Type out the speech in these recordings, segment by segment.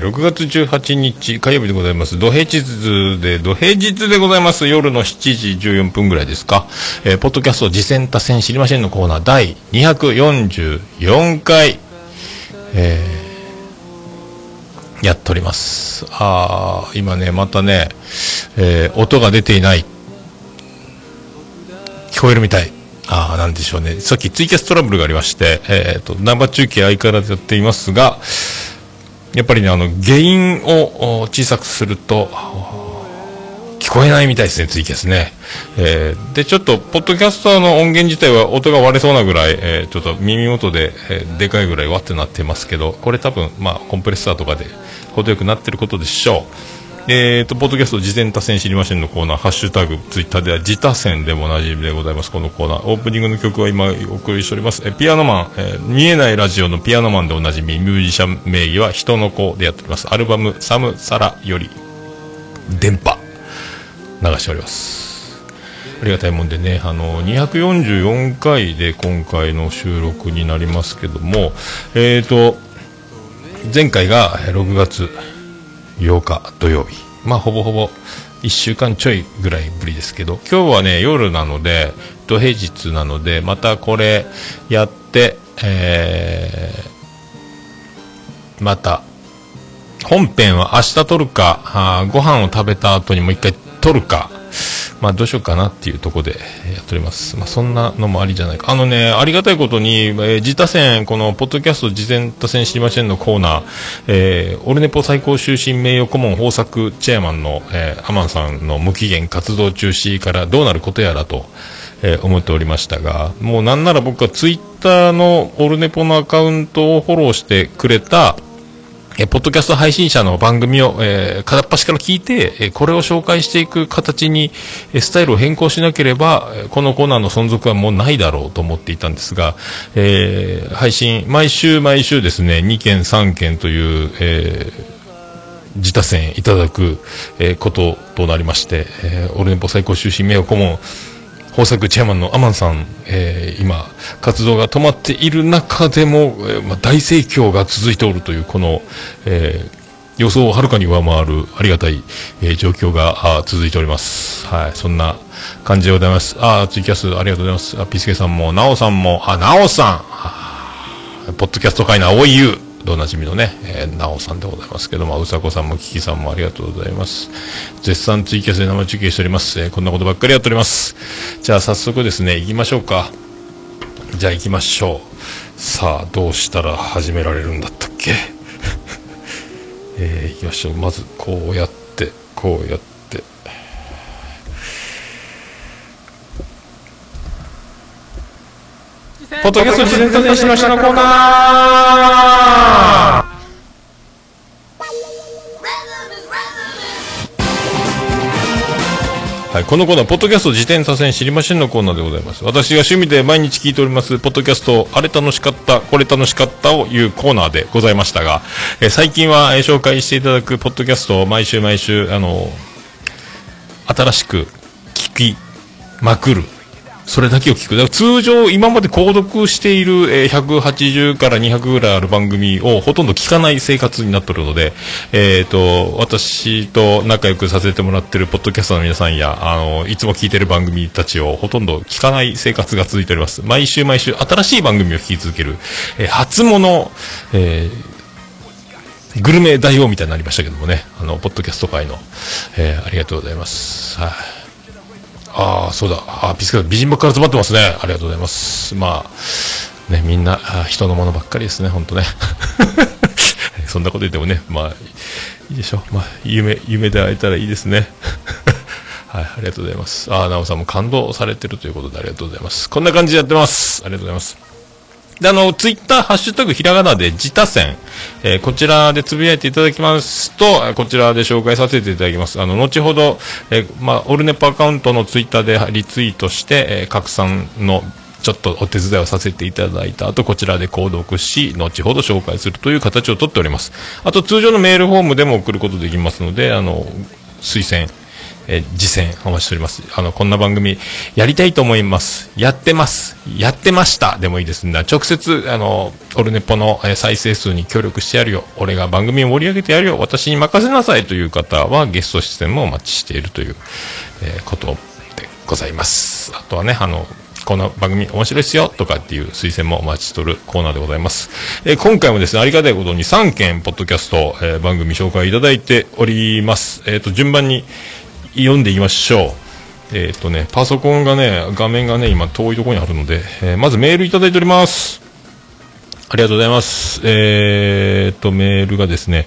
6月18日火曜日でございます。土平日で、土平日でございます。夜の7時14分ぐらいですか。えー、ポッドキャスト次戦多戦知りませんのコーナー第244回、えー、やっております。あー、今ね、またね、えー、音が出ていない。聞こえるみたい。ああ、なんでしょうね。さっきツイキャストラブルがありまして、えっ、ー、と、生中継相変わらずやっていますが、やっぱりね、あの、原因を小さくすると、聞こえないみたいですね、ツイキャスね。えー、で、ちょっと、ポッドキャスターの音源自体は音が割れそうなぐらい、えー、ちょっと耳元で、えー、でかいぐらいわってなってますけど、これ多分、まあ、コンプレッサーとかで程よくなってることでしょう。えーと、ポッドキャスト事前多戦知りませんのコーナー、ハッシュタグ、ツイッターでは自他戦でもおなじみでございます、このコーナー。オープニングの曲は今お送りしております。えピアノマン、えー、見えないラジオのピアノマンでおなじみ、ミュージシャン名義は人の子でやっております。アルバム、サムサラより、電波、流しております。ありがたいもんでね、あの、244回で今回の収録になりますけども、えーと、前回が6月、8日土曜日。まあ、ほぼほぼ1週間ちょいぐらいぶりですけど、今日はね、夜なので、土平日なので、またこれやって、えー、また、本編は明日撮るか、あご飯を食べた後にもう一回撮るか、まあ、どうしようかなっていうところでやっております。まあ、そんなのもありじゃないか。あのね、ありがたいことに、えー、自他戦、この、ポッドキャスト事前他戦知りませんのコーナー、えー、オルネポ最高終身名誉顧問豊作チェアマンの、えー、アマンさんの無期限活動中止からどうなることやらと、えー、思っておりましたが、もうなんなら僕はツイッターのオルネポのアカウントをフォローしてくれた、えポッドキャスト配信者の番組を、えー、片っ端から聞いて、えこれを紹介していく形に、えスタイルを変更しなければ、このコーナーの存続はもうないだろうと思っていたんですが、えー、配信、毎週毎週ですね、2件3件という、えー自他戦いただく、え、こととなりまして、えー、オルネポ最高終身名誉顧問、豊作チェアマンのアマンさん、えー、今、活動が止まっている中でも、えーまあ、大盛況が続いておるという、この、えー、予想をはるかに上回るありがたい、えー、状況があ続いております。はい、そんな感じでございます。あ、ツイキャスありがとうございます。あ、ピスケさんも、ナオさんも、あ、ナオさんポッドキャスト界の青い優おなじみのね、えー、なおさんでございますけども、うさこさんもキキさんもありがとうございます。絶賛ツイキャスで生中継しております。えー、こんなことばっかりやっております。じゃあ早速ですね、行きましょうか。じゃあ行きましょう。さあ、どうしたら始められるんだったっけ？えー、行きましょう。まず、こうやって、こうやって、ポッドキャスト自然と電子の下のコーナーはい、このコーナー、ポッドキャスト自転車線知りませんのコーナーでございます。私が趣味で毎日聞いております、ポッドキャスト、あれ楽しかった、これ楽しかったをいうコーナーでございましたが、えー、最近は、え、紹介していただくポッドキャストを毎週毎週、あの、新しく聞きまくるそれだけを聞く。だから通常、今まで購読している、えー、180から200ぐらいある番組をほとんど聞かない生活になってるので、えっ、ー、と、私と仲良くさせてもらってるポッドキャストの皆さんや、あの、いつも聞いてる番組たちをほとんど聞かない生活が続いております。毎週毎週新しい番組を聞き続ける、えー、初物、えー、グルメ大王みたいになりましたけどもね、あの、ポッドキャスト界の、えー、ありがとうございます。はい、あ、ああ、そうだ。あピスカ美人ばっかり集まってますね。ありがとうございます。まあ、ね、みんな、人のものばっかりですね、ほんとね。そんなこと言ってもね、まあ、いいでしょう。まあ、夢、夢で会えたらいいですね。はい、ありがとうございます。ああ、なおさんも感動されてるということでありがとうございます。こんな感じでやってます。ありがとうございます。で、あの、ツイッター、ハッシュタグ、ひらがなで、自他戦、えー、こちらでつぶやいていただきますと、こちらで紹介させていただきます。あの、後ほど、えー、まあ、オルネポアカウントのツイッターでリツイートして、えー、拡散のちょっとお手伝いをさせていただいた後、こちらで購読し、後ほど紹介するという形をとっております。あと、通常のメールフォームでも送ることできますので、あの、推薦え、実践お待ちしております。あの、こんな番組やりたいと思います。やってます。やってました。でもいいですんだ。直接、あの、オルネポの再生数に協力してやるよ。俺が番組を盛り上げてやるよ。私に任せなさいという方はゲスト出演もお待ちしているという、え、ことでございます。あとはね、あの、この番組面白いっすよとかっていう推薦もお待ちしとるコーナーでございます。えー、今回もですね、ありがたいことに3件、ポッドキャスト、えー、番組紹介いただいております。えっ、ー、と、順番に読んでいきましょう。えっ、とね、パソコンがね、画面がね、今遠いところにあるので、えまずメールいただいております。ありがとうございます。えっと、メールがですね、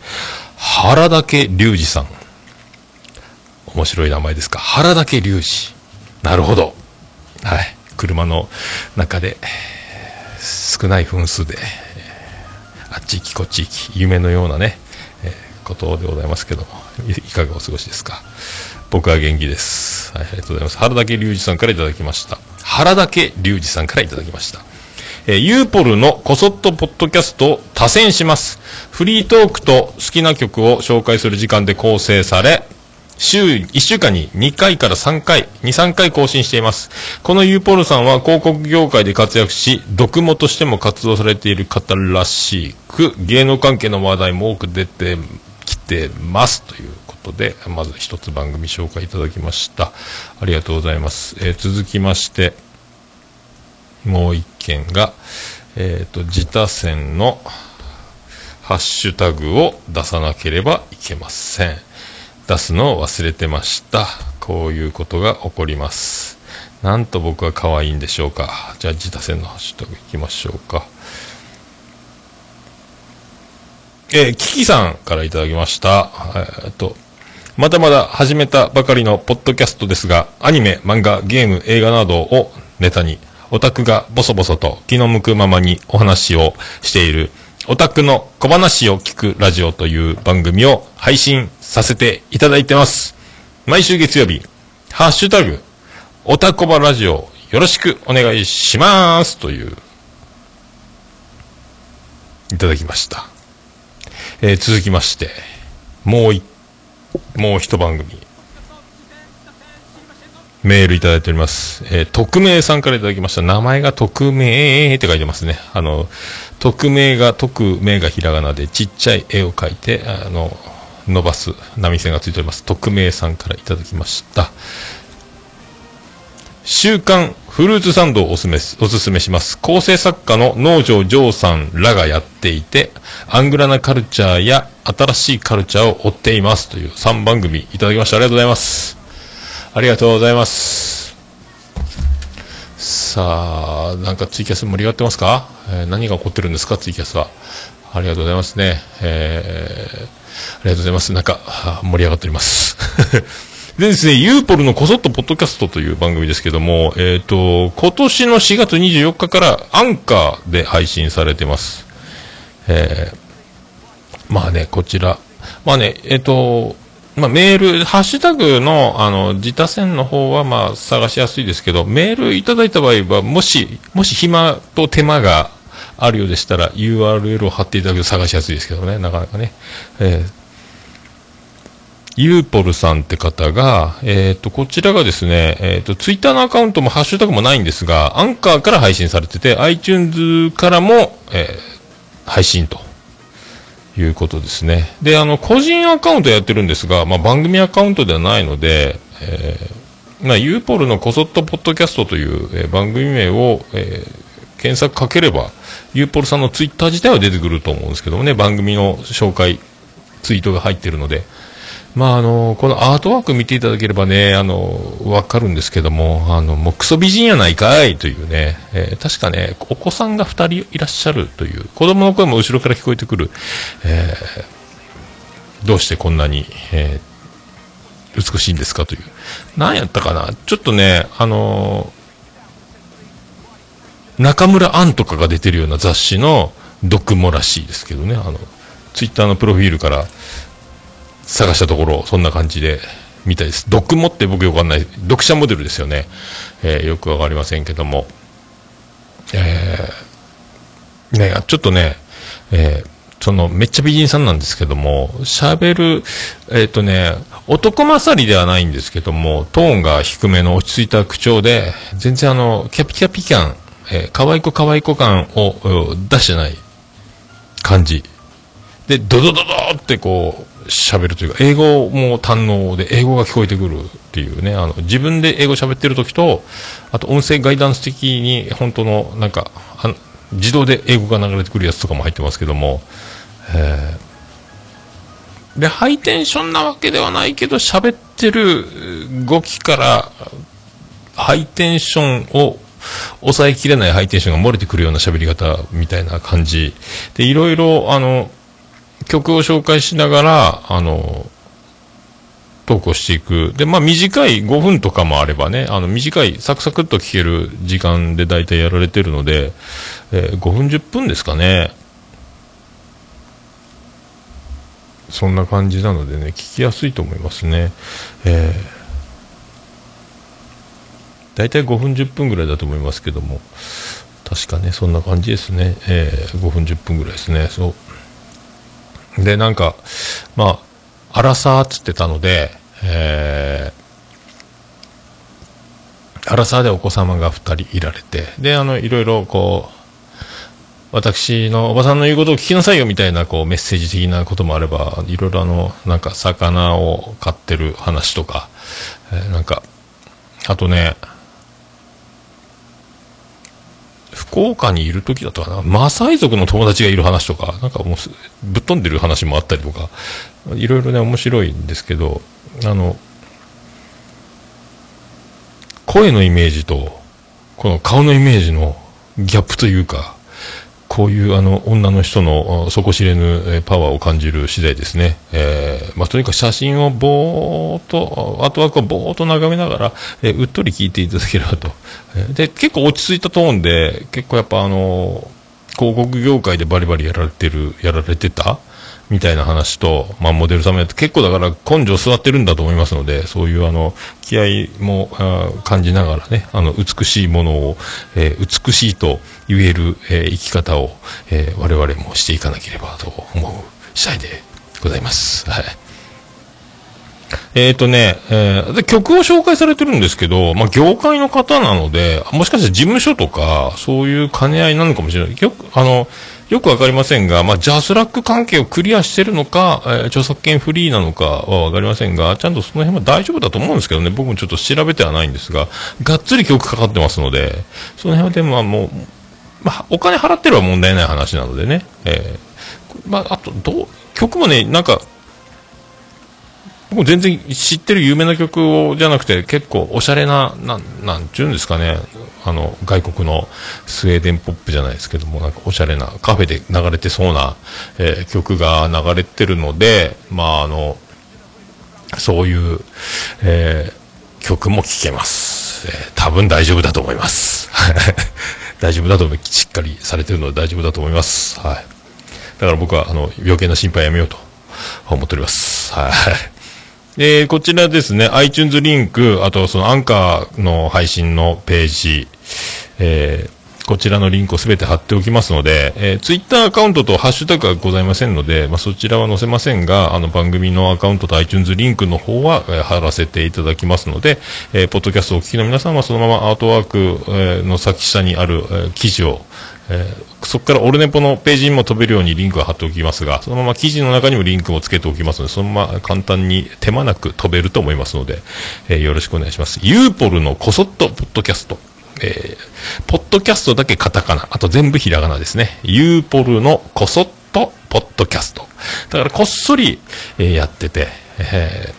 原岳隆二さん。面白い名前ですか。原岳隆二。なるほど。はい。車の中で少ない分数であっち行きこっち行き夢のようなね、えー、ことでございますけどもいかがお過ごしですか？僕は元気です、はい、ありがとうございます。原田家隆二さんからいただきました。原田家隆二さんからいただきました。えー、ユーポルのこそっとポッドキャストを多選します。フリートークと好きな曲を紹介する時間で構成され、週、1週間に2回から3回、2、3回更新しています。このユーポルさんは広告業界で活躍し、読モとしても活動されている方らしく、芸能関係の話題も多く出てきてます。ということで、まず一つ番組紹介いただきました。ありがとうございます。えー、続きまして、もう一件が、えっ、ー、と、自他戦のハッシュタグを出さなければいけません。出すのを忘れてました。こういうことが起こります。なんと僕は可愛いんでしょうか。じゃあ、自他戦のハッシュタグいきましょうか。えー、キキさんからいただきました。えー、っと、まだまだ始めたばかりのポッドキャストですが、アニメ、漫画、ゲーム、映画などをネタに、オタクがボソボソと気の向くままにお話をしているオタクの小話を聞くラジオという番組を配信させていただいてます。毎週月曜日、ハッシュタグ、オタコバラジオよろしくお願いしますという、いただきました。えー、続きまして、もうい、もう一番組。メールいただいております。えー、匿名さんからいただきました。名前が匿名って書いてますね。あの、匿名が、匿名がひらがなでちっちゃい絵を描いて、あの、伸ばす波線がついております。匿名さんからいただきました。週刊フルーツサンドをおすすめおすすめします。構成作家の農場ジョーさんらがやっていて、アングラなカルチャーや新しいカルチャーを追っていますという3番組いただきました。ありがとうございます。ありがとうございます。さあ、なんかツイキャス盛り上がってますか、えー、何が起こってるんですか？ツイキャスは。ありがとうございますね。えー、ありがとうございます。なんか、盛り上がっております。でですね、ユーポルのこそっとポッドキャストという番組ですけども、えっ、ー、と、今年の4月24日からアンカーで配信されてます。えー、まあね、こちら。まあね、えっ、ー、と、まあ、メール、ハッシュタグの、あの、自他線の方は、まあ、探しやすいですけど、メールいただいた場合は、もし、もし暇と手間があるようでしたら、URL を貼っていただくと探しやすいですけどね、なかなかね。えー、ユーポルさんって方が、えっ、ー、と、こちらがですね、えっ、ー、と、ツイッターのアカウントもハッシュタグもないんですが、アンカーから配信されてて、iTunes からも、えー、配信と。いうことですね。で、あの、個人アカウントやってるんですが、まあ、番組アカウントではないので、えー、まあ、ユーポルのこそっとポッドキャストという、えー、番組名を、えー、検索かければ、ユーポルさんのツイッター自体は出てくると思うんですけどもね、番組の紹介、ツイートが入ってるので、まあ、あの、このアートワーク見ていただければね、あの、わかるんですけども、あの、もうクソ美人やないかいというね、えー、確かね、お子さんが二人いらっしゃるという、子供の声も後ろから聞こえてくる、えー、どうしてこんなに、えー、美しいんですかという。何やったかな？ちょっとね、あの中村アンとかが出てるような雑誌の読モらしいですけどね、あの、ツイッターのプロフィールから、探したところ、そんな感じで、みたいです。読モって僕よくわかんない、読者モデルですよね。えー、よくわかりませんけども。えー、ね、ちょっとね、えー、その、めっちゃ美人さんなんですけども、喋る、えっ、とね、男勝りではないんですけども、トーンが低めの落ち着いた口調で、全然あの、キャピキャピ感、えー、可愛い子可愛い子感を出してない感じ。で、ドドドドってこう、喋るというか、英語も堪能で、英語が聞こえてくるっていうね、あの、自分で英語喋ってる時と、あと音声ガイダンス的に、本当の、なんか、自動で英語が流れてくるやつとかも入ってますけども、えー、で、ハイテンションなわけではないけど、喋ってる動きから、ハイテンションを抑えきれないハイテンションが漏れてくるような喋り方みたいな感じで、いろいろ、あの、曲を紹介しながら、あの、投稿していく。で、まあ短い5分とかもあればね、あの短いサクサクっと聴ける時間で大体やられてるので、えー、5分10分ですかね。そんな感じなのでね、聞きやすいと思いますね。えー、大体5分10分ぐらいだと思いますけども、確かね、そんな感じですね。えー、5分10分ぐらいですね。そう。で、なんか、まあ、荒さっつってたので、えー、荒さでお子様が2人いられて、で、あの、いろいろこう、私のおばさんの言うことを聞きなさいよみたいなこうメッセージ的なこともあれば、いろいろあの、なんか魚を飼ってる話とか、えー、なんか、あとね、福岡にいる時だとかな、マサイ族の友達がいる話とか、なんかもうぶっ飛んでる話もあったりとか、いろいろね、面白いんですけど、あの、声のイメージと、この顔のイメージのギャップというか、こういうあの女の人の底知れぬパワーを感じる次第ですね。えー、まあ、とにかく写真をぼーっと、アートワークをぼーっと眺めながら、えー、うっとり聞いていただければと。で、結構落ち着いたトーンで、結構やっぱあの、広告業界でバリバリやられてる、やられてた、みたいな話と、まあ、モデル様やって結構だから根性座ってるんだと思いますので、そういうあの、気合も感じながらね、あの、美しいものを、えー、美しいと言える、えー、生き方を、えー、我々もしていかなければと思う次第でございます。はい。えっ、ー、とね、えー、で、曲を紹介されてるんですけど、まあ、業界の方なので、もしかして事務所とか、そういう兼ね合いなのかもしれない。曲、あの、よくわかりませんが、まあ、ジャスラック関係をクリアしてるのか、えー、著作権フリーなのかはわかりませんが、ちゃんとその辺は大丈夫だと思うんですけどね、僕もちょっと調べてはないんですが、がっつり曲かかってますので、その辺はでも、もう、まあ、お金払ってるは問題ない話なのでね、えー、まあ、あと、どう、曲もね、なんか、僕全然知ってる有名な曲をじゃなくて結構おしゃれな、なん、なんちゅうんですかね、あの、外国のスウェーデンポップじゃないですけども、なんかおしゃれなカフェで流れてそうな、えー、曲が流れてるので、まああの、そういう、えー、曲も聴けます。えー、多分大丈夫だと思います。大丈夫だと思います、しっかりされてるので大丈夫だと思います。はい。だから僕は、あの、余計な心配やめようと思っております。はい。えー、こちらですね、iTunes リンク、あとそのアンカーの配信のページ、えー、こちらのリンクをすべて貼っておきますので、えー、ツイッターアカウントとハッシュタグはございませんので、まあ、そちらは載せませんが、あの番組のアカウントと iTunes リンクの方は、えー、貼らせていただきますので、えー、ポッドキャストをお聞きの皆さんはそのままアートワーク、えー、の先下にある、えー、記事を、えー、そこからオルネポのページにも飛べるようにリンクを貼っておきますが、そのまま記事の中にもリンクをつけておきますので、そのまま簡単に手間なく飛べると思いますので、えー、よろしくお願いします。ユーポルのこそっとポッドキャスト。えー、ポッドキャストだけカタカナ、あと全部ひらがなですね。ユーポルのこそっとポッドキャスト。だからこっそり、えー、やってて、え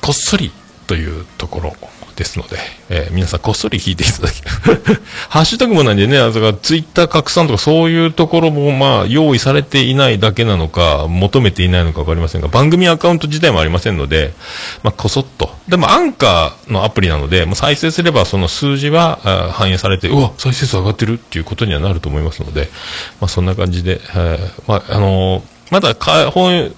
ー、こっそりというところですので、えー、皆さんこっそり聞いていただける。ハッシュタグもないんでね、だかツイッター拡散とかそういうところもまあ用意されていないだけなのか、求めていないのかわかりませんが、番組アカウント自体もありませんので、まあこそっと。でもアンカーのアプリなので、もう再生すればその数字は反映されて、うわ、再生数上がってるっていうことにはなると思いますので、まあそんな感じで、えー、まああのー、まだか、本、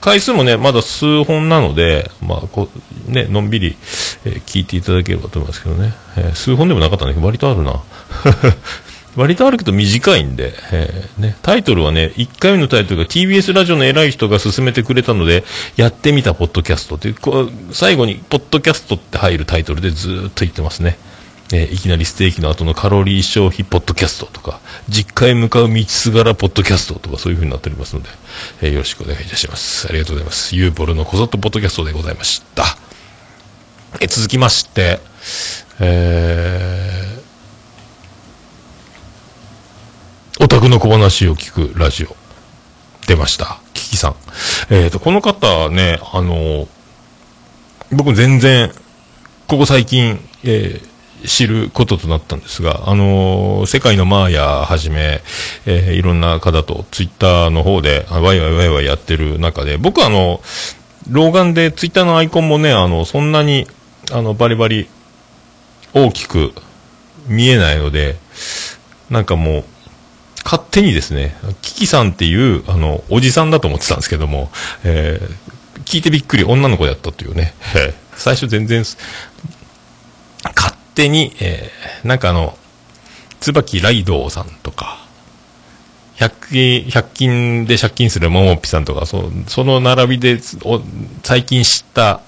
回数もね、まだ数本なので、まあ、こう、ね、のんびり、えー、聞いていただければと思いますけどね。えー、数本でもなかったんだけど、割とあるな。割とあるけど短いんで、えー、ね、タイトルはね、1回目のタイトルが TBS ラジオの偉い人が勧めてくれたので、やってみたポッドキャストっていう、こう最後にポッドキャストって入るタイトルでずっと言ってますね。えー、いきなりステーキの後のカロリー消費ポッドキャストとか、実家へ向かう道すがらポッドキャストとかそういう風になっておりますので、えー、よろしくお願いいたします。ありがとうございます。ユーボルのこぞっとポッドキャストでございました。えー、続きまして、えー、オタクの小話を聞くラジオ、出ました。キキさん。えっ、ー、と、この方ね、あの僕全然、ここ最近、えー、知ることとなったんですが、あのー、世界のマーヤはじめ、えー、いろんな方とツイッターの方で、ワイワイワイワイやってる中で、僕はあの、老眼でツイッターのアイコンもね、あの、そんなに、あの、バリバリ大きく見えないので、なんかもう、勝手にですね、キキさんっていう、あの、おじさんだと思ってたんですけども、えー、聞いてびっくり、女の子だったというね、最初全然、手に、えー、なんかあの、椿ライドさんとか、100均、100均で借金するももっぴさんとか、そその並びでお、最近知った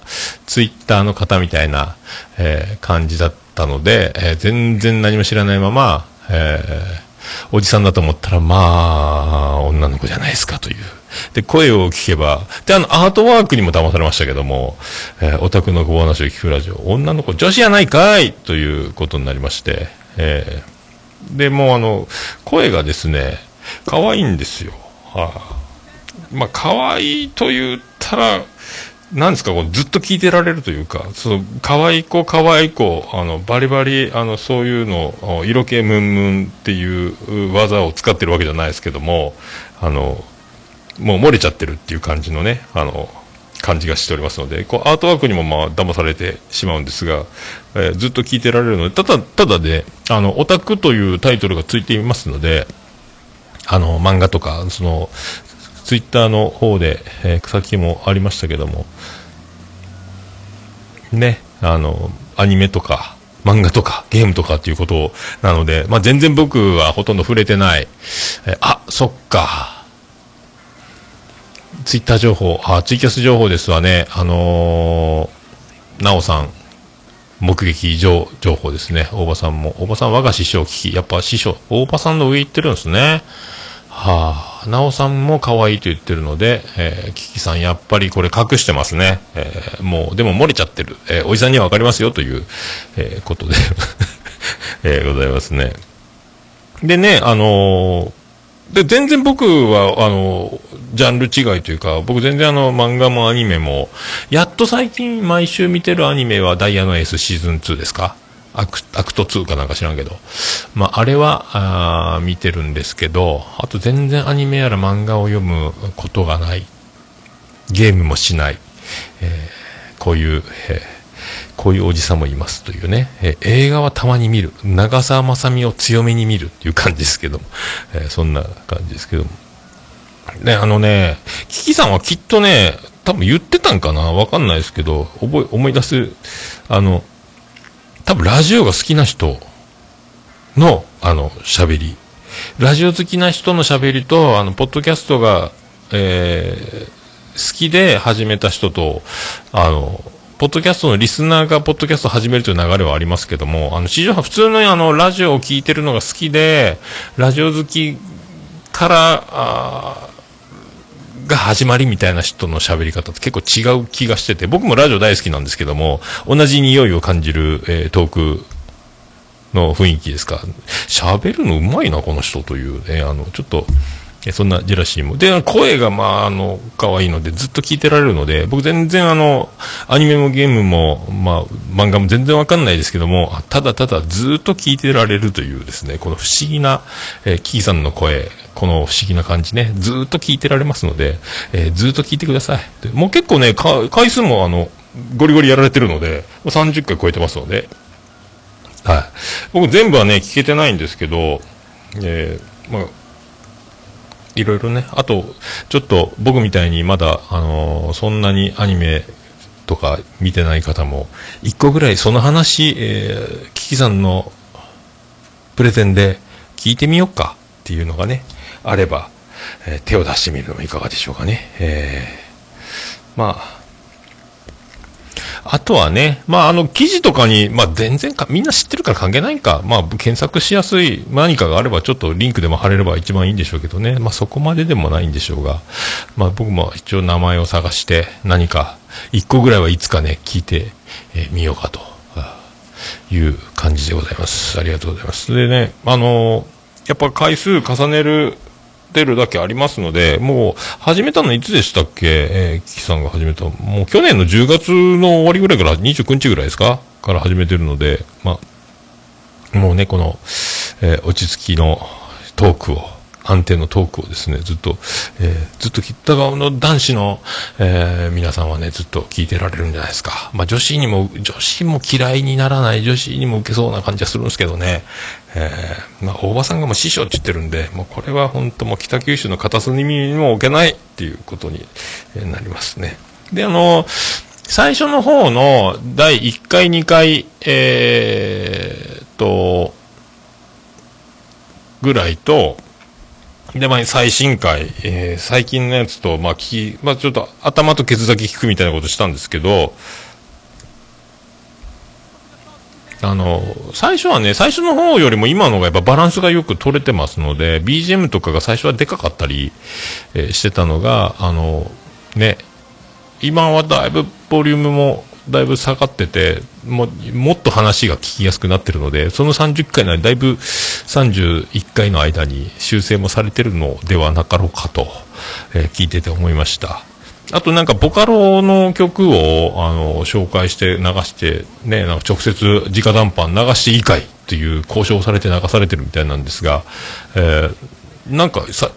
ツイッターの方みたいな、えー、感じだったので、えー、全然何も知らないまま、えー、おじさんだと思ったら、まあ、女の子じゃないですかという。で、声を聞けば、で、あの、アートワークにも騙されましたけども、えー、オタクの小話を聞くラジオ、女の子、女子やないかいということになりまして、えー、で、もうあの、声がですね、可愛いんですよ。はあ、まあ、可愛いと言ったら、なんですか、こうずっと聞いてられるというか、その、可愛い子、可愛い子、あの、バリバリ、あの、そういうの、色気ムンムンっていう技を使ってるわけじゃないですけども、あの、もう漏れちゃってるっていう感じのね、あの、感じがしておりますので、こうアートワークにもまあ騙されてしまうんですが、えー、ずっと聞いてられるので、ただ、ただで、あの、オタクというタイトルがついていますので、あの、漫画とか、その、ツイッターの方で、えー、さっきもありましたけども、ね、あの、アニメとか、漫画とかゲームとかっていうことなので、まあ、全然僕はほとんど触れてない。えー、あ、そっか。ツイッター情報、あ、ツイキャス情報ですわね。あのー、なおさん、目撃情情報ですね。大場さんも。大場さん、我が師匠聞き。やっぱ師匠、大場さんの上行ってるんですね。はあ、なおさんも可愛いと言ってるので、えー、キキさんやっぱりこれ隠してますね。えー、もう、でも漏れちゃってる。えー、おじさんにはわかりますよという、えー、ことで えー、ございますね。でね、あのー、で、全然僕は、あの、ジャンル違いというか、僕全然あの、漫画もアニメも、やっと最近毎週見てるアニメはダイヤのエースシーズン2ですか？アクアクト2かなんか知らんけど。まあ、あれは、あ見てるんですけど、あと全然アニメやら漫画を読むことがない。ゲームもしない。えー、こういう、えーこういうおじさんもいますというね、え映画はたまに見る。長澤まさみを強めに見るっていう感じですけども、え、そんな感じですけども。ね、あのね、キキさんはきっとね、多分言ってたんかなわかんないですけど、覚え、思い出す、あの、多分ラジオが好きな人の、あの、喋り。ラジオ好きな人の喋りと、あの、ポッドキャストが、えー、好きで始めた人と、あの、ポッドキャストのリスナーがポッドキャストを始めるという流れはありますけども、あの、地上波、普通のあの、ラジオを聞いてるのが好きで、ラジオ好きから、あが始まりみたいな人の喋り方って結構違う気がしてて、僕もラジオ大好きなんですけども、同じ匂いを感じる、えー、トークの雰囲気ですか。喋るのうまいな、この人というね、あの、ちょっと、そんなジェラシーも。で、声が、まあ、あの、可愛いので、ずっと聞いてられるので、僕全然あの、アニメもゲームも、まあ、漫画も全然わかんないですけども、ただただずっと聞いてられるというですね、この不思議な、えー、キーさんの声、この不思議な感じね、ずっと聞いてられますので、えー、ずっと聞いてください。もう結構ね、回数もあの、ゴリゴリやられてるので、30回超えてますので、はい。僕全部はね、聞けてないんですけど、えー、まあ、いろいろね、あと、ちょっと僕みたいにまだ、あのー、そんなにアニメとか見てない方も、一個ぐらいその話、えー、キキさんのプレゼンで聞いてみようかっていうのがね、あれば、えー、手を出してみるのもいかがでしょうかね。えー、まあ、あとはね、まあ、あの、記事とかに、まあ、全然か、みんな知ってるから関係ないんか。まあ、検索しやすい何かがあれば、ちょっとリンクでも貼れれば一番いいんでしょうけどね。まあ、そこまででもないんでしょうが。まあ、僕も一応名前を探して、何か、一個ぐらいはいつかね、聞いてみ、ようかと。いう感じでございます。ありがとうございます。でね、あの、やっぱ回数重ねるてるだけありますので、もう、始めたのいつでしたっけ？えー、キキさんが始めた。もう去年の10月の終わりぐらいから29日ぐらいですか？から始めてるので、まあ、もうね、この、えー、落ち着きのトークを、安定のトークをですね、ずっと、えー、ずっと、だ側の男子の、えー、皆さんはね、ずっと聞いてられるんじゃないですか。まあ、女子にも、女子も嫌いにならない、女子にも受けそうな感じはするんですけどね、えー、まあ、大場さんがもう師匠って言ってるんで、もうこれは本当もう北九州の片隅にも置けないっていうことになりますね。で、あの最初の方の第1回、2回、えー、と、ぐらいと、で、まあ、最新回、えー、最近のやつと、まあ、聞き、まあ、ちょっと頭とケツだけ聞くみたいなことしたんですけど、あの、最初はね、最初の方よりも今のがやっぱバランスがよく取れてますので、BGM とかが最初はでかかったり、えー、してたのが、あの、ね、今はだいぶボリュームもだいぶ下がってて、ももっと話が聞きやすくなってるので、その30回のだいぶ31回の間に修正もされてるのではなかろうかと、えー、聞いてて思いました。あとなんかボカロの曲をあの紹介して流してね、なんか直接直談判流していいかいっていう交渉されて流されてるみたいなんですが、えー、なんかさ、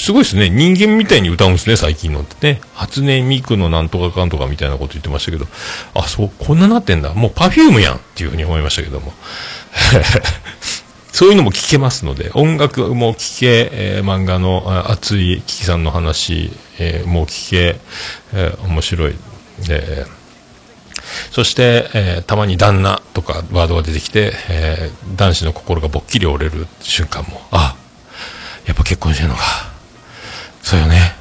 すごいですね。人間みたいに歌うんですね、最近のってね。初音ミクのなんとかかんとかみたいなこと言ってましたけど、あ、そう、こんななってんだ。もうパフュームやんっていうふうに思いましたけども。そういうのも聞けますので、音楽も聞け、えー、漫画の熱いキキさんの話、えー、も聞け、えー、面白い。えそして、えー、たまに旦那とかワードが出てきて、えー、男子の心がぼっきり折れる瞬間も、あ、やっぱ結婚してるのか。そうよね。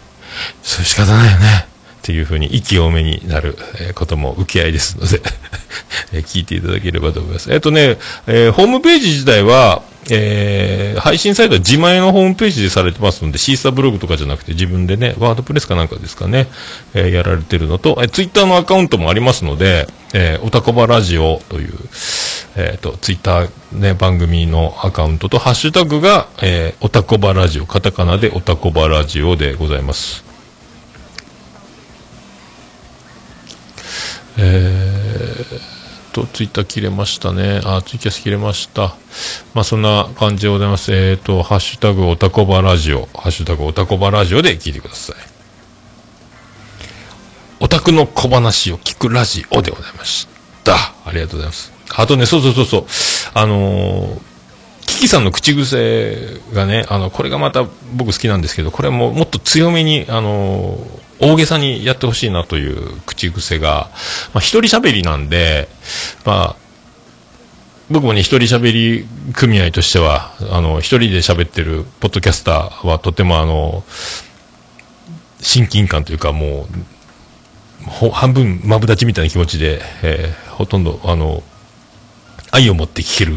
そういう仕方ないよね。っていうふうに息多めになる、えことも受け合いですので え聞いていただければと思います。えっとね、えー、ホームページ自体は、えー、配信サイトは自前のホームページでされてますので、シーサーブログとかじゃなくて自分でね、ワードプレスかなんかですかね、えー、やられてるのと、えー、ツイッターのアカウントもありますので、えー、おたこばラジオという、えっ、ー、と、ツイッターね、番組のアカウントと、ハッシュタグが、えー、おたこばラジオ、カタカナでおたこばラジオでございます。えーと、ツイッター切れましたね。あ、ツイキャス切れました。まあ、そんな感じでございます。えっ、ー、と、ハッシュタグおたこばラジオ、ハッシュタグおたこばラジオで聞いてください。オタクの小話を聞くラジオでございました。ありがとうございます。あとね、そうそうそうそう、あのー、キキさんの口癖がね、あの、これがまた僕好きなんですけど、これももっと強めに、あのー大げさにやってほしいなという口癖が、まあ、一人喋りなんで、まあ、僕もね、一人喋り組合としては、あの、一人で喋ってるポッドキャスターはとてもあの、親近感というかもう、半分まぶ立ちみたいな気持ちで、えー、ほとんど、あの、愛を持って聞ける、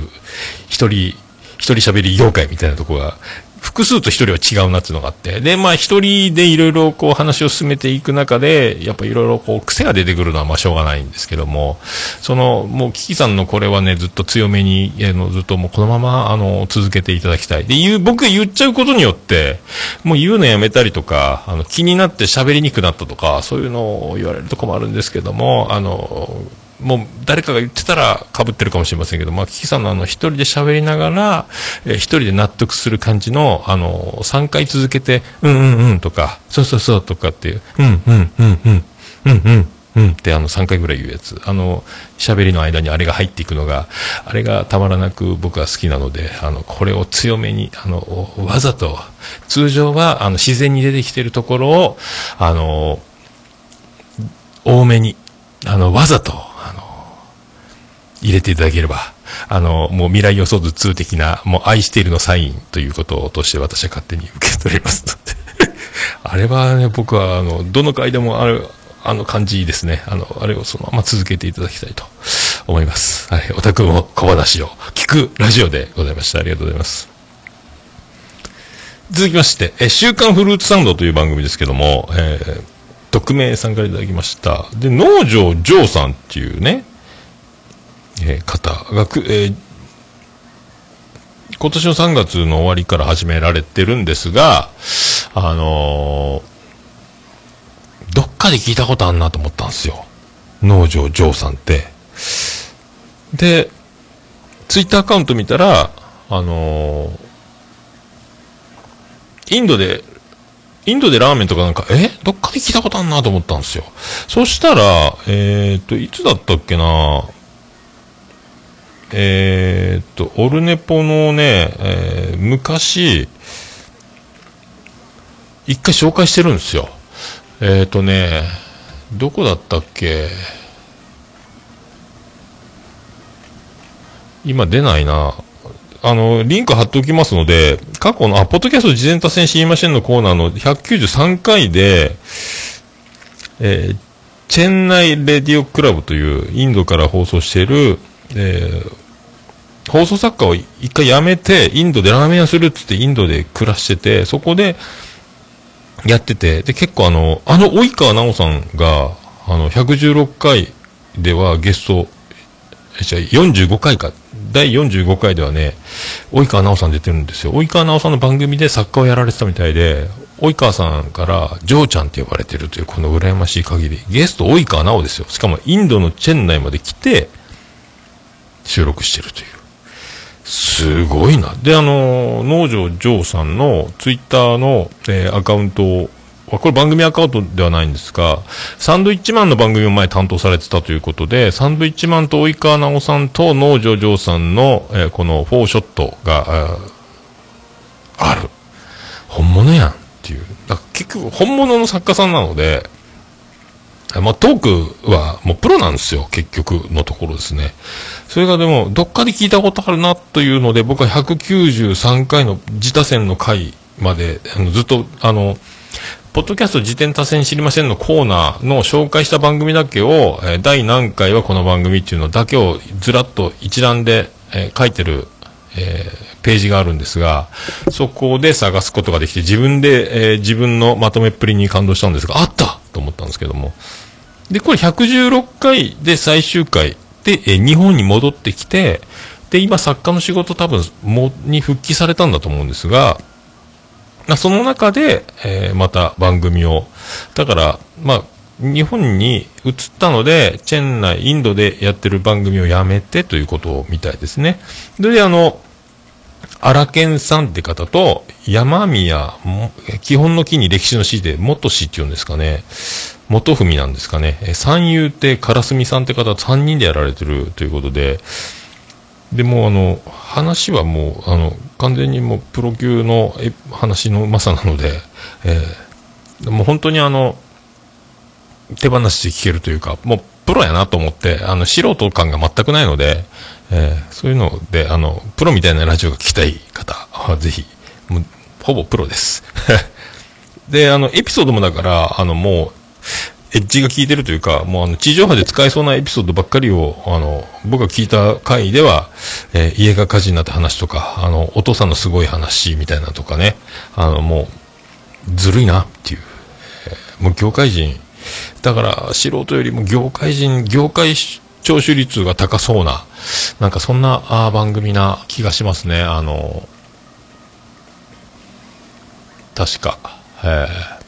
一人、一人喋り業界みたいなとこが複数と一人は違うなっていうのがあって、で、まあ一人でいろいろこう話を進めていく中で、やっぱいろいろこう癖が出てくるのはまあしょうがないんですけども、その、もうキキさんのこれはね、ずっと強めに、あの、ずっともうこのまま、あの、続けていただきたい。で、言う、僕が言っちゃうことによって、もう言うのやめたりとか、あの、気になって喋りにくくなったとか、そういうのを言われるとこもあるんですけども、あの、もう誰かが言ってたらかぶってるかもしれませんけど、まあ、キキさんのあの、一人で喋りながら、え、一人で納得する感じの、あの、3回続けて、うんうんうんとか、そうそうそうとかっていう、うんうんうんうん、うんうんうんってあの3回ぐらい言うやつ。あの、喋りの間にあれが入っていくのが、あれがたまらなく僕は好きなので、あの、これを強めに、あの、わざと、通常はあの自然に出てきてるところを、あの、多めに、あの、わざと、入れていただければ、あの、もう未来予想図2的な、もう愛しているのサインということとして私は勝手に受け取りますので あれはね、僕は、あの、どの回でもある、あの感じですね。あの、あれをそのまま続けていただきたいと思います。はい。お宅も小話を聞くラジオでございました。ありがとうございます。続きまして、え、週刊フルーツサンドという番組ですけども、えー、匿名さんからいただきました。で、農場ジョーさんっていうね、え、方がく、えー、今年の3月の終わりから始められてるんですが、あのー、どっかで聞いたことあんなと思ったんですよ。農場ジョーさんって。で、ツイッターアカウント見たら、あのー、インドでインドでラーメンとかなんか、え？どっかで聞いたことあんなと思ったんですよ。そしたら、えっ、と、いつだったっけな？えっ、と、オルネポのね、えー、昔、一回紹介してるんですよ。えっ、とね、どこだったっけ？今出ないな。あの、リンク貼っておきますので、過去の、あ、ポッドキャスト事前多戦知りませんのコーナーの193回で、えー、チェンナイレディオクラブというインドから放送している、えー、放送作家を一回辞めて、インドでラーメン屋するっつってインドで暮らしてて、そこでやってて、で、結構あの、あの及川奈緒さんが、あの、116回ではゲスト、じゃ45回か、第45回ではね、及川直さん出てるんですよ。及川直さんの番組で作家をやられてたみたいで、及川さんから、ジョーちゃんって呼ばれてるという、この羨ましい限り。ゲスト、及川直ですよ。しかも、インドのチェン内まで来て、収録してるという。すごいな。で、あの、農場ジョーさんのツイッターの、えー、アカウントをこれ番組アカウントではないんですが、サンドイッチマンの番組を前担当されてたということで、サンドイッチマンと及川直さんと農場城さんの、えー、このフォーショットが、ある。本物やんっていう。だ結局、本物の作家さんなので、まあ、トークはもうプロなんですよ、結局のところですね。それがでも、どっかで聞いたことあるなというので、僕は193回の自他戦の回まで、あのずっと、あの、ポッドキャスト辞典多戦知りませんのコーナーの紹介した番組だけを、えー、第何回はこの番組っていうのだけをずらっと一覧で、えー、書いてる、えー、ページがあるんですが、そこで探すことができて、自分で、えー、自分のまとめっぷりに感動したんですが、あったと思ったんですけども。で、これ116回で最終回で、え、日本に戻ってきて、で、今作家の仕事多分、も、に復帰されたんだと思うんですが、まその中で、えー、また番組を、だから、まあ、日本に移ったので、チェン内、インドでやってる番組をやめてということみたいですね。で、あの、荒健さんって方と、山宮、基本の木に歴史の詩で、元詩っていうんですかね、元文なんですかね、三遊亭からすみさんって方3人でやられてるということで、でもあの話はもうあの完全にもうプロ級の話のうまさなので、えー、もう本当にあの手放しで聞けるというかもうプロやなと思ってあの素人感が全くないので、えー、そういうのであのプロみたいなラジオが聞きたい方はぜひもうほぼプロです。であのエピソードもだからあのもうエッジが効いてるというか、もうあの、地上波で使えそうなエピソードばっかりを、あの、僕が聞いた回では、えー、家が火事になった話とか、あの、お父さんのすごい話みたいなとかね、あの、もう、ずるいなっていう。もう業界人、だから素人よりも業界人、業界聴取率が高そうな、なんかそんなあ番組な気がしますね。あの、確か、えー、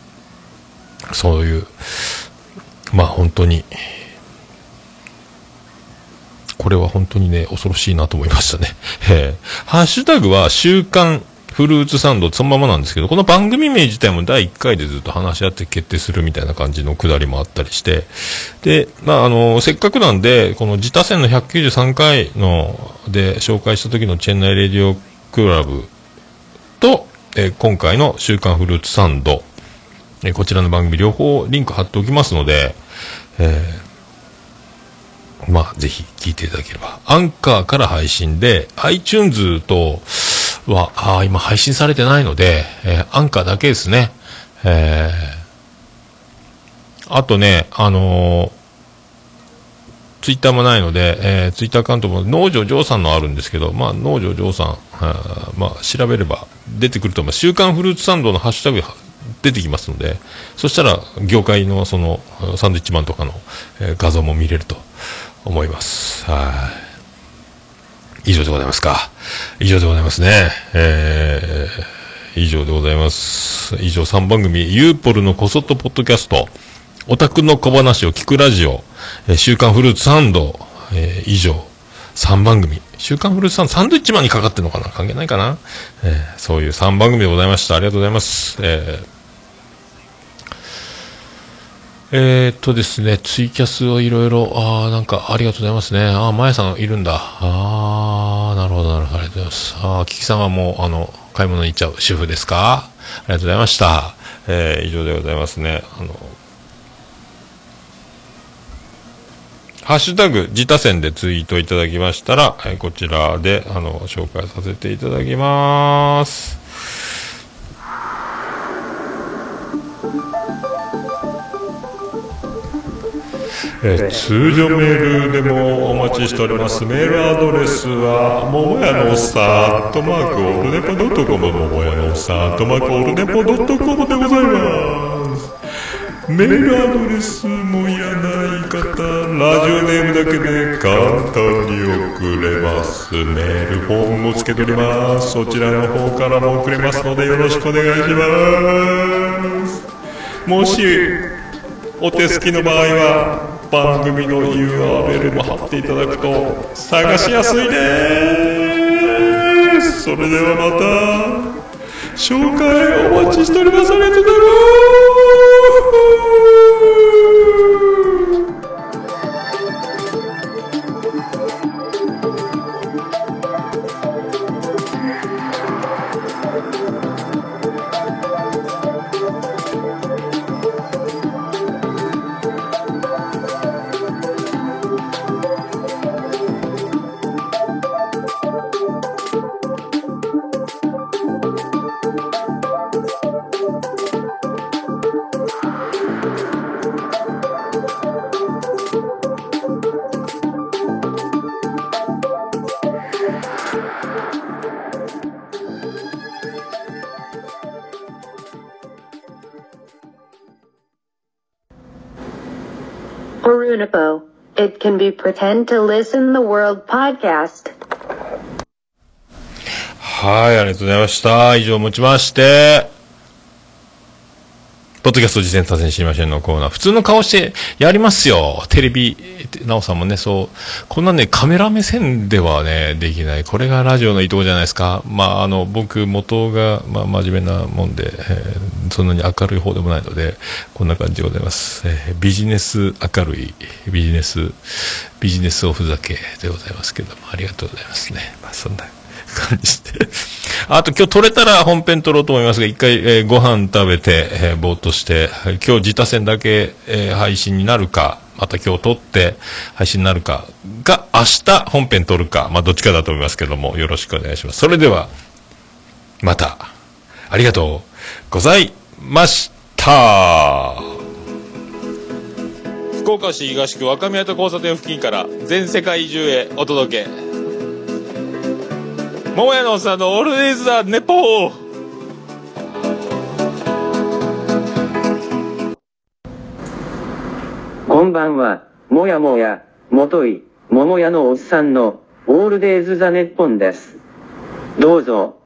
そういう、まあ本当に、これは本当にね、恐ろしいなと思いましたね。えー、ハッシュタグは週刊フルーツサンドそのままなんですけど、この番組名自体も第1回でずっと話し合って決定するみたいな感じのくだりもあったりして、で、まあ、あの、せっかくなんで、この自他戦の193回ので紹介した時のチェンナイレディオクラブと、えー、今回の週刊フルーツサンド、え、こちらの番組両方リンク貼っておきますので、えまあ、ぜひ聞いていただければ。アンカーから配信で、iTunes とは、あ今配信されてないので、えー、アンカーだけですね。えー、あとね、あのー、ツイッターもないので、えー、ツイッターアカウントも農場ジョーさんのあるんですけど、まあ、農場ジョーさん、まあ、調べれば出てくると思います。週刊フルーツサンドのハッシュタグ出てきますので、そしたら業界のそのサンドイッチマンとかの、え、画像も見れると思います。はい。以上でございますか。以上でございますね。えー、以上でございます。以上3番組、ユーポルのこそっとポッドキャスト、オタクの小話を聞くラジオ、え、週刊フルーツサンド、えー、以上、3番組。週刊フルーツサンド、サンドイッチマンにかかってんのかな関係ないかな、えー、そういう3番組でございました。ありがとうございます。えーえー、っとですね、ツイキャスをいろいろ、ああ、なんかありがとうございますね。ああ、まやさんいるんだ。ああ、なるほど、なるほど、ありがとうございます。ああ、キキさんはもう、あの、買い物に行っちゃう主婦ですか？ありがとうございました。えー、以上でございますね。あの、ハッシュタグ、自他戦でツイートいただきましたら、えー、こちらで、あの、紹介させていただきます。え、通常メールでもお待ちしております。メールアドレスはももやのさアットマークオールネポドットコム。ももやのさアットマークオールネポドットコムでございます。メールアドレスもいらない方ラジオネームだけで簡単に送れます。メールフォームもつけております。そちらの方からも送れますのでよろしくお願いします。もしお手すきの場合は番組の URL も貼っていただくと探しやすいですそれではまた紹介お待ちしております。ありがとうございます。can be pretend to listen the world podcast. はい、ありがとうございました。以上をもちまして、 ポッドキャスト実践多戦知りませんのコーナー。普通の顔してやりますよ。テレビ、なおさんもね、そう。こんなね、カメラ目線ではね、できない。これがラジオのいいとこじゃないですか。まあ、あの、僕、元が、まあ、真面目なもんで、えー、そんなに明るい方でもないので、こんな感じでございます。えー、ビジネス明るい、ビジネス、ビジネスおふざけでございますけども、ありがとうございますね。まあ、そんな。感じで。あと今日取れたら本編撮ろうと思いますが、一回、えー、ご飯食べて、えー、ぼーっとして、今日自他戦だけ、えー、配信になるか、また今日撮って配信になるかが、明日本編撮るか、まあどっちかだと思いますけども、よろしくお願いします。それでは、また、ありがとうございました。福岡市東区若宮と交差点付近から全世界中へお届け。桃屋のおっさんのオールディーズ・ザ・ネポーこんばんは、もやもや、もとい、桃屋のおっさんの、オールデイズ・ザ・ネッポンです。どうぞ。